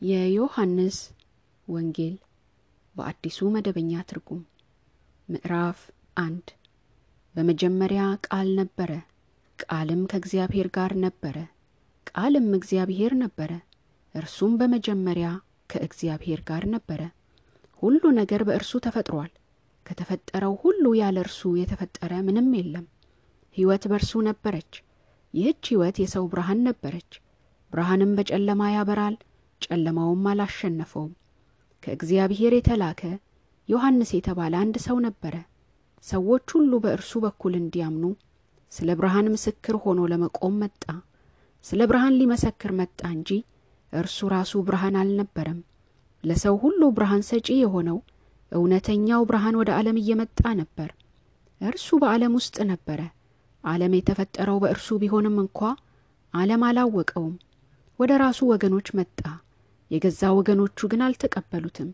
የዮሐንስ ወንጌል በአዲሱ መደበኛ ትርጉም ምዕራፍ አንድ በመጀመሪያ ቃል ነበረ፣ ቃልም ከእግዚአብሔር ጋር ነበረ፣ ቃልም እግዚአብሔር ነበረ። እርሱም በመጀመሪያ ከእግዚአብሔር ጋር ነበረ። ሁሉ ነገር በእርሱ ተፈጥሯል። ከተፈጠረው ሁሉ ያለ እርሱ የተፈጠረ ምንም የለም። ሕይወት በእርሱ ነበረች፣ ይህች ሕይወት የሰው ብርሃን ነበረች። ብርሃንም በጨለማ ያበራል፣ ጨለማውም አላሸነፈውም። ከእግዚአብሔር የተላከ ዮሐንስ የተባለ አንድ ሰው ነበረ። ሰዎች ሁሉ በእርሱ በኩል እንዲያምኑ ስለ ብርሃን ምስክር ሆኖ ለመቆም መጣ። ስለ ብርሃን ሊመሰክር መጣ እንጂ እርሱ ራሱ ብርሃን አልነበረም። ለሰው ሁሉ ብርሃን ሰጪ የሆነው እውነተኛው ብርሃን ወደ ዓለም እየመጣ ነበር። እርሱ በዓለም ውስጥ ነበረ። ዓለም የተፈጠረው በእርሱ ቢሆንም እንኳ ዓለም አላወቀውም። ወደ ራሱ ወገኖች መጣ፣ የገዛ ወገኖቹ ግን አልተቀበሉትም።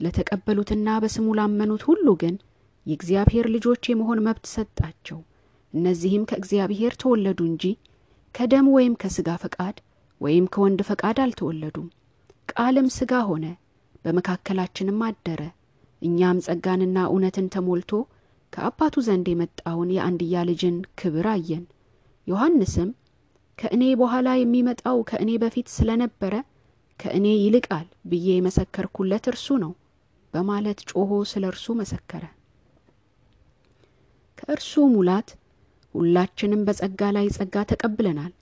ለተቀበሉትና በስሙ ላመኑት ሁሉ ግን የእግዚአብሔር ልጆች የመሆን መብት ሰጣቸው። እነዚህም ከእግዚአብሔር ተወለዱ እንጂ ከደም ወይም ከሥጋ ፈቃድ ወይም ከወንድ ፈቃድ አልተወለዱም። ቃልም ሥጋ ሆነ፣ በመካከላችንም አደረ። እኛም ጸጋንና እውነትን ተሞልቶ ከአባቱ ዘንድ የመጣውን የአንድያ ልጅን ክብር አየን። ዮሐንስም ከእኔ በኋላ የሚመጣው ከእኔ በፊት ስለነበረ ከእኔ ይልቃል ብዬ የመሰከርኩለት እርሱ ነው በማለት ጮሆ ስለ እርሱ መሰከረ። ከእርሱ ሙላት ሁላችንም በጸጋ ላይ ጸጋ ተቀብለናል።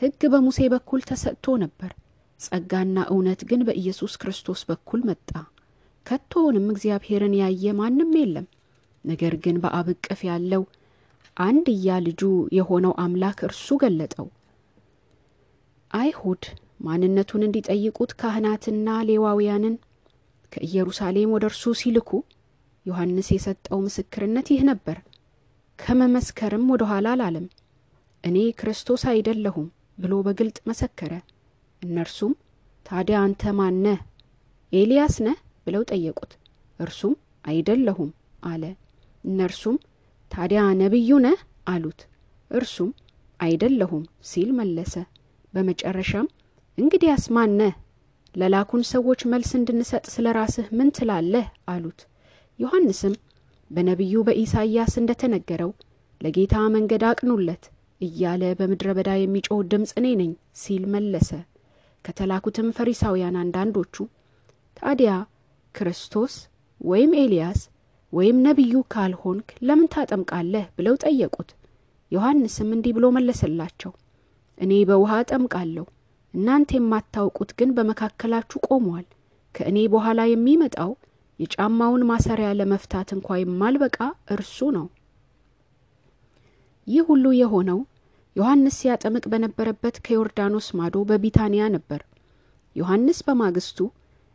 ሕግ በሙሴ በኩል ተሰጥቶ ነበር፣ ጸጋና እውነት ግን በኢየሱስ ክርስቶስ በኩል መጣ። ከቶውንም እግዚአብሔርን ያየ ማንም የለም። ነገር ግን በአብ እቅፍ ያለው አንድያ ልጁ የሆነው አምላክ እርሱ ገለጠው። አይሁድ ማንነቱን እንዲጠይቁት ካህናትና ሌዋውያንን ከኢየሩሳሌም ወደ እርሱ ሲልኩ ዮሐንስ የሰጠው ምስክርነት ይህ ነበር። ከመመስከርም ወደ ኋላ አላለም። እኔ ክርስቶስ አይደለሁም ብሎ በግልጥ መሰከረ። እነርሱም ታዲያ አንተ ማን ነህ? ኤልያስ ነህ ብለው ጠየቁት። እርሱም አይደለሁም አለ። እነርሱም ታዲያ ነቢዩ ነህ አሉት። እርሱም አይደለሁም ሲል መለሰ። በመጨረሻም እንግዲያስ ማን ነህ? ለላኩን ሰዎች መልስ እንድንሰጥ ስለ ራስህ ምን ትላለህ? አሉት። ዮሐንስም በነቢዩ በኢሳይያስ እንደ ተነገረው ለጌታ መንገድ አቅኑለት እያለ በምድረ በዳ የሚጮህ ድምፅ እኔ ነኝ ሲል መለሰ። ከተላኩትም ፈሪሳውያን አንዳንዶቹ ታዲያ ክርስቶስ ወይም ኤልያስ ወይም ነቢዩ ካልሆንክ ለምን ታጠምቃለህ? ብለው ጠየቁት። ዮሐንስም እንዲህ ብሎ መለሰላቸው፣ እኔ በውሃ አጠምቃለሁ፣ እናንተ የማታውቁት ግን በመካከላችሁ ቆሟል። ከእኔ በኋላ የሚመጣው የጫማውን ማሰሪያ ለመፍታት እንኳ የማልበቃ እርሱ ነው። ይህ ሁሉ የሆነው ዮሐንስ ሲያጠምቅ በነበረበት ከዮርዳኖስ ማዶ በቢታንያ ነበር። ዮሐንስ በማግስቱ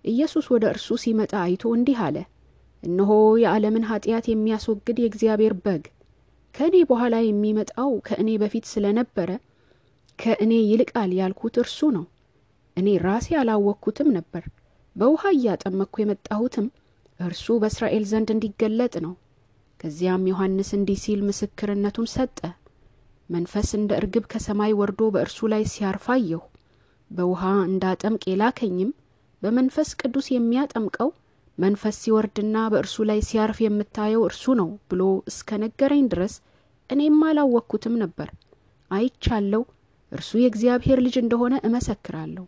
ኢየሱስ ወደ እርሱ ሲመጣ አይቶ እንዲህ አለ፣ እነሆ የዓለምን ኀጢአት የሚያስወግድ የእግዚአብሔር በግ። ከእኔ በኋላ የሚመጣው ከእኔ በፊት ስለነበረ ከእኔ ይልቃል ያልኩት እርሱ ነው። እኔ ራሴ አላወቅኩትም ነበር። በውሃ እያጠመቅኩ የመጣሁትም እርሱ በእስራኤል ዘንድ እንዲገለጥ ነው። ከዚያም ዮሐንስ እንዲህ ሲል ምስክርነቱን ሰጠ። መንፈስ እንደ እርግብ ከሰማይ ወርዶ በእርሱ ላይ ሲያርፍ አየሁ። በውሃ እንዳጠምቅ የላከኝም በመንፈስ ቅዱስ የሚያጠምቀው መንፈስ ሲወርድና በእርሱ ላይ ሲያርፍ የምታየው እርሱ ነው ብሎ እስከ ነገረኝ ድረስ እኔም አላወቅኩትም ነበር። አይቻለው፣ እርሱ የእግዚአብሔር ልጅ እንደሆነ እመሰክራለሁ።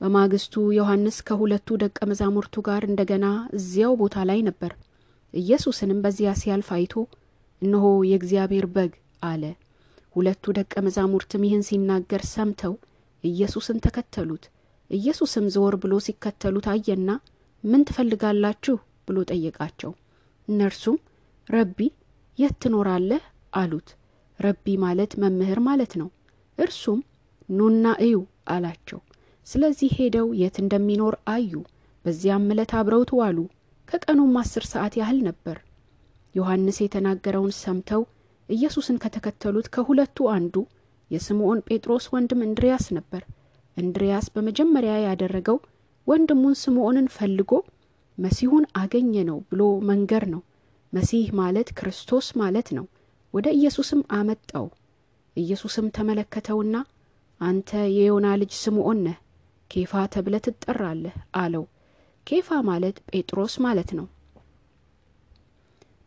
በማግስቱ ዮሐንስ ከሁለቱ ደቀ መዛሙርቱ ጋር እንደገና እዚያው ቦታ ላይ ነበር። ኢየሱስንም በዚያ ሲያልፍ አይቶ እነሆ የእግዚአብሔር በግ አለ። ሁለቱ ደቀ መዛሙርትም ይህን ሲናገር ሰምተው ኢየሱስን ተከተሉት። ኢየሱስም ዘወር ብሎ ሲከተሉት አየና ምን ትፈልጋላችሁ ብሎ ጠየቃቸው። እነርሱም ረቢ የት ትኖራለህ አሉት። ረቢ ማለት መምህር ማለት ነው። እርሱም ኑና እዩ አላቸው። ስለዚህ ሄደው የት እንደሚኖር አዩ። በዚያም ዕለት አብረውት ዋሉ። ከቀኑም አስር ሰዓት ያህል ነበር። ዮሐንስ የተናገረውን ሰምተው ኢየሱስን ከተከተሉት ከሁለቱ አንዱ የስምዖን ጴጥሮስ ወንድም እንድርያስ ነበር። እንድርያስ በመጀመሪያ ያደረገው ወንድሙን ስምዖንን ፈልጎ መሲሁን አገኘ ነው ብሎ መንገር ነው። መሲህ ማለት ክርስቶስ ማለት ነው። ወደ ኢየሱስም አመጣው። ኢየሱስም ተመለከተውና አንተ የዮና ልጅ ስምዖን ነህ፣ ኬፋ ተብለ ትጠራለህ አለው። ኬፋ ማለት ጴጥሮስ ማለት ነው።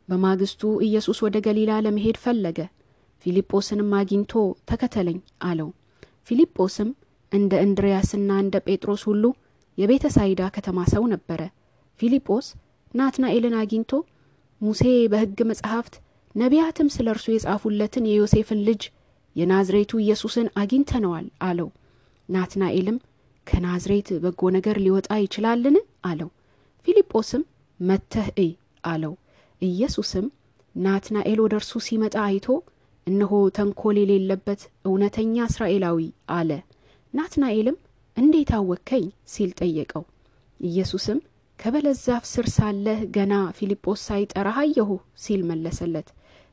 በማግስቱ ኢየሱስ ወደ ገሊላ ለመሄድ ፈለገ። ፊልጶስንም አግኝቶ ተከተለኝ አለው። ፊልጶስም እንደ እንድርያስና እንደ ጴጥሮስ ሁሉ የቤተ ሳይዳ ከተማ ሰው ነበረ። ፊልጶስ ናትናኤልን አግኝቶ ሙሴ በሕግ መጻሕፍት ነቢያትም ስለ እርሱ የጻፉለትን የዮሴፍን ልጅ የናዝሬቱ ኢየሱስን አግኝተነዋል አለው። ናትናኤልም ከናዝሬት በጎ ነገር ሊወጣ ይችላልን? አለው። ፊልጶስም መተህ እይ አለው። ኢየሱስም ናትናኤል ወደ እርሱ ሲመጣ አይቶ እነሆ ተንኮል የሌለበት እውነተኛ እስራኤላዊ አለ። ናትናኤልም እንዴት አወከኝ ሲል ጠየቀው። ኢየሱስም ከበለስ ስር ሳለህ ገና ፊልጶስ ሳይጠራህ አየሁ ሲል መለሰለት።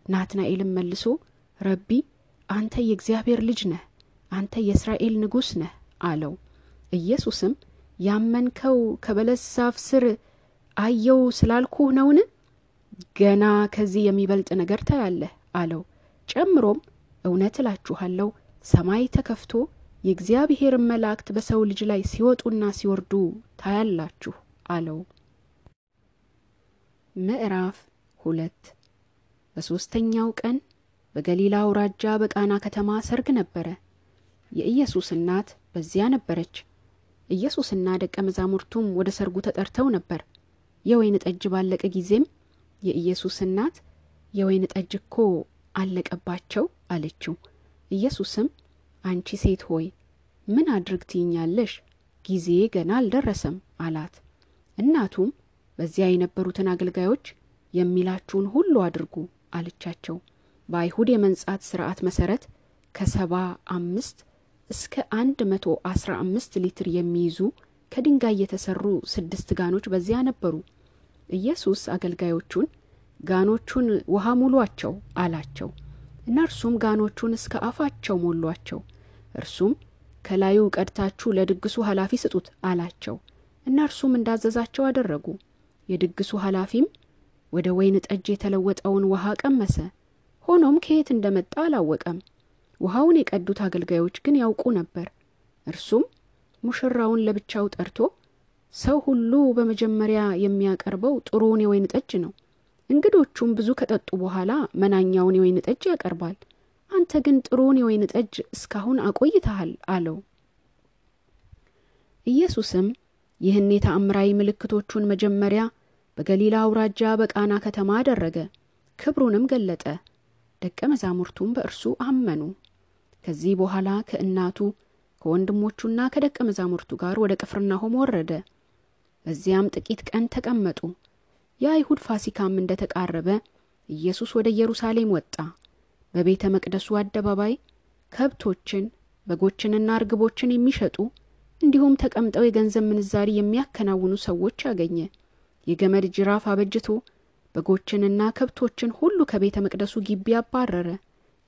ናትናኤልም መልሶ ረቢ አንተ የእግዚአብሔር ልጅ ነህ፣ አንተ የእስራኤል ንጉሥ ነህ አለው። ኢየሱስም ያመንከው ከበለስ ዛፍ ስር አየው ስላልኩህ ነውን? ገና ከዚህ የሚበልጥ ነገር ታያለህ አለው። ጨምሮም እውነት እላችኋለሁ ሰማይ ተከፍቶ የእግዚአብሔርን መላእክት በሰው ልጅ ላይ ሲወጡና ሲወርዱ ታያላችሁ አለው። ምዕራፍ ሁለት በሦስተኛው ቀን በገሊላ አውራጃ በቃና ከተማ ሰርግ ነበረ። የኢየሱስ እናት በዚያ ነበረች። ኢየሱስና ደቀ መዛሙርቱም ወደ ሰርጉ ተጠርተው ነበር። የወይን ጠጅ ባለቀ ጊዜም የኢየሱስ እናት የወይን ጠጅ እኮ አለቀባቸው አለችው። ኢየሱስም አንቺ ሴት ሆይ ምን አድርግ ትይኛለሽ? ጊዜ ገና አልደረሰም አላት። እናቱም በዚያ የነበሩትን አገልጋዮች የሚላችሁን ሁሉ አድርጉ አለቻቸው። በአይሁድ የመንጻት ሥርዓት መሠረት ከሰባ አምስት እስከ አንድ መቶ አስራ አምስት ሊትር የሚይዙ ከድንጋይ የተሰሩ ስድስት ጋኖች በዚያ ነበሩ። ኢየሱስ አገልጋዮቹን ጋኖቹን ውሃ ሙሏቸው አላቸው። እነርሱም ጋኖቹን እስከ አፋቸው ሞሏቸው። እርሱም ከላዩ ቀድታችሁ ለድግሱ ኃላፊ ስጡት አላቸው። እነርሱም እንዳዘዛቸው አደረጉ። የድግሱ ኃላፊም ወደ ወይን ጠጅ የተለወጠውን ውሃ ቀመሰ። ሆኖም ከየት እንደመጣ አላወቀም። ውሃውን የቀዱት አገልጋዮች ግን ያውቁ ነበር። እርሱም ሙሽራውን ለብቻው ጠርቶ ሰው ሁሉ በመጀመሪያ የሚያቀርበው ጥሩውን የወይን ጠጅ ነው። እንግዶቹም ብዙ ከጠጡ በኋላ መናኛውን የወይን ጠጅ ያቀርባል። አንተ ግን ጥሩውን የወይን ጠጅ እስካሁን አቆይተሃል አለው። ኢየሱስም ይህን የተአምራዊ ምልክቶቹን መጀመሪያ በገሊላ አውራጃ በቃና ከተማ አደረገ፣ ክብሩንም ገለጠ። ደቀ መዛሙርቱም በእርሱ አመኑ። ከዚህ በኋላ ከእናቱ ከወንድሞቹና ከደቀ መዛሙርቱ ጋር ወደ ቅፍርናሆም ወረደ። በዚያም ጥቂት ቀን ተቀመጡ። የአይሁድ ፋሲካም እንደ ተቃረበ ኢየሱስ ወደ ኢየሩሳሌም ወጣ። በቤተ መቅደሱ አደባባይ ከብቶችን በጎችንና እርግቦችን የሚሸጡ እንዲሁም ተቀምጠው የገንዘብ ምንዛሪ የሚያከናውኑ ሰዎች አገኘ። የገመድ ጅራፍ አበጅቶ በጎችንና ከብቶችን ሁሉ ከቤተ መቅደሱ ግቢ አባረረ።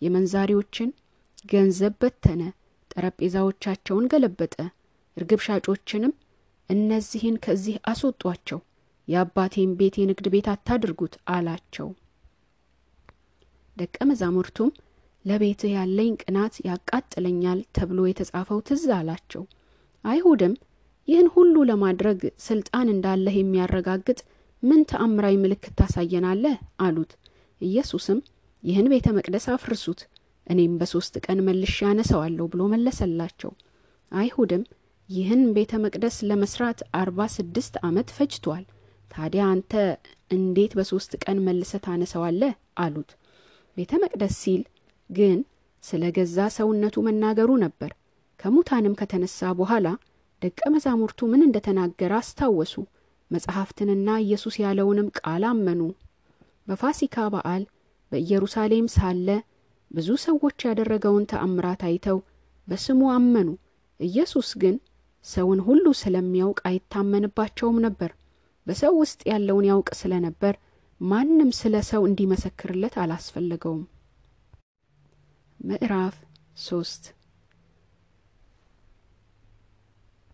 የመንዛሪዎችን ገንዘብ በተነ፣ ጠረጴዛዎቻቸውን ገለበጠ። እርግብ ሻጮችንም እነዚህን ከዚህ አስወጧቸው፣ የአባቴን ቤት የንግድ ቤት አታድርጉት አላቸው። ደቀ መዛሙርቱም ለቤትህ ያለኝ ቅናት ያቃጥለኛል ተብሎ የተጻፈው ትዝ አላቸው። አይሁድም ይህን ሁሉ ለማድረግ ስልጣን እንዳለህ የሚያረጋግጥ ምን ተአምራዊ ምልክት ታሳየናለህ? አሉት። ኢየሱስም ይህን ቤተ መቅደስ አፍርሱት፣ እኔም በሦስት ቀን መልሼ አነሰዋለሁ ብሎ መለሰላቸው። አይሁድም ይህን ቤተ መቅደስ ለመስራት አርባ ስድስት ዓመት ፈጅቷል። ታዲያ አንተ እንዴት በሦስት ቀን መልሰ ታነሰዋለህ? አሉት። ቤተ መቅደስ ሲል ግን ስለ ገዛ ሰውነቱ መናገሩ ነበር። ከሙታንም ከተነሳ በኋላ ደቀ መዛሙርቱ ምን እንደተናገረ አስታወሱ። መጽሐፍትንና ኢየሱስ ያለውንም ቃል አመኑ። በፋሲካ በዓል በኢየሩሳሌም ሳለ ብዙ ሰዎች ያደረገውን ተአምራት አይተው በስሙ አመኑ። ኢየሱስ ግን ሰውን ሁሉ ስለሚያውቅ አይታመንባቸውም ነበር። በሰው ውስጥ ያለውን ያውቅ ስለነበር ማንም ስለ ሰው እንዲመሰክርለት አላስፈለገውም። ምዕራፍ ሶስት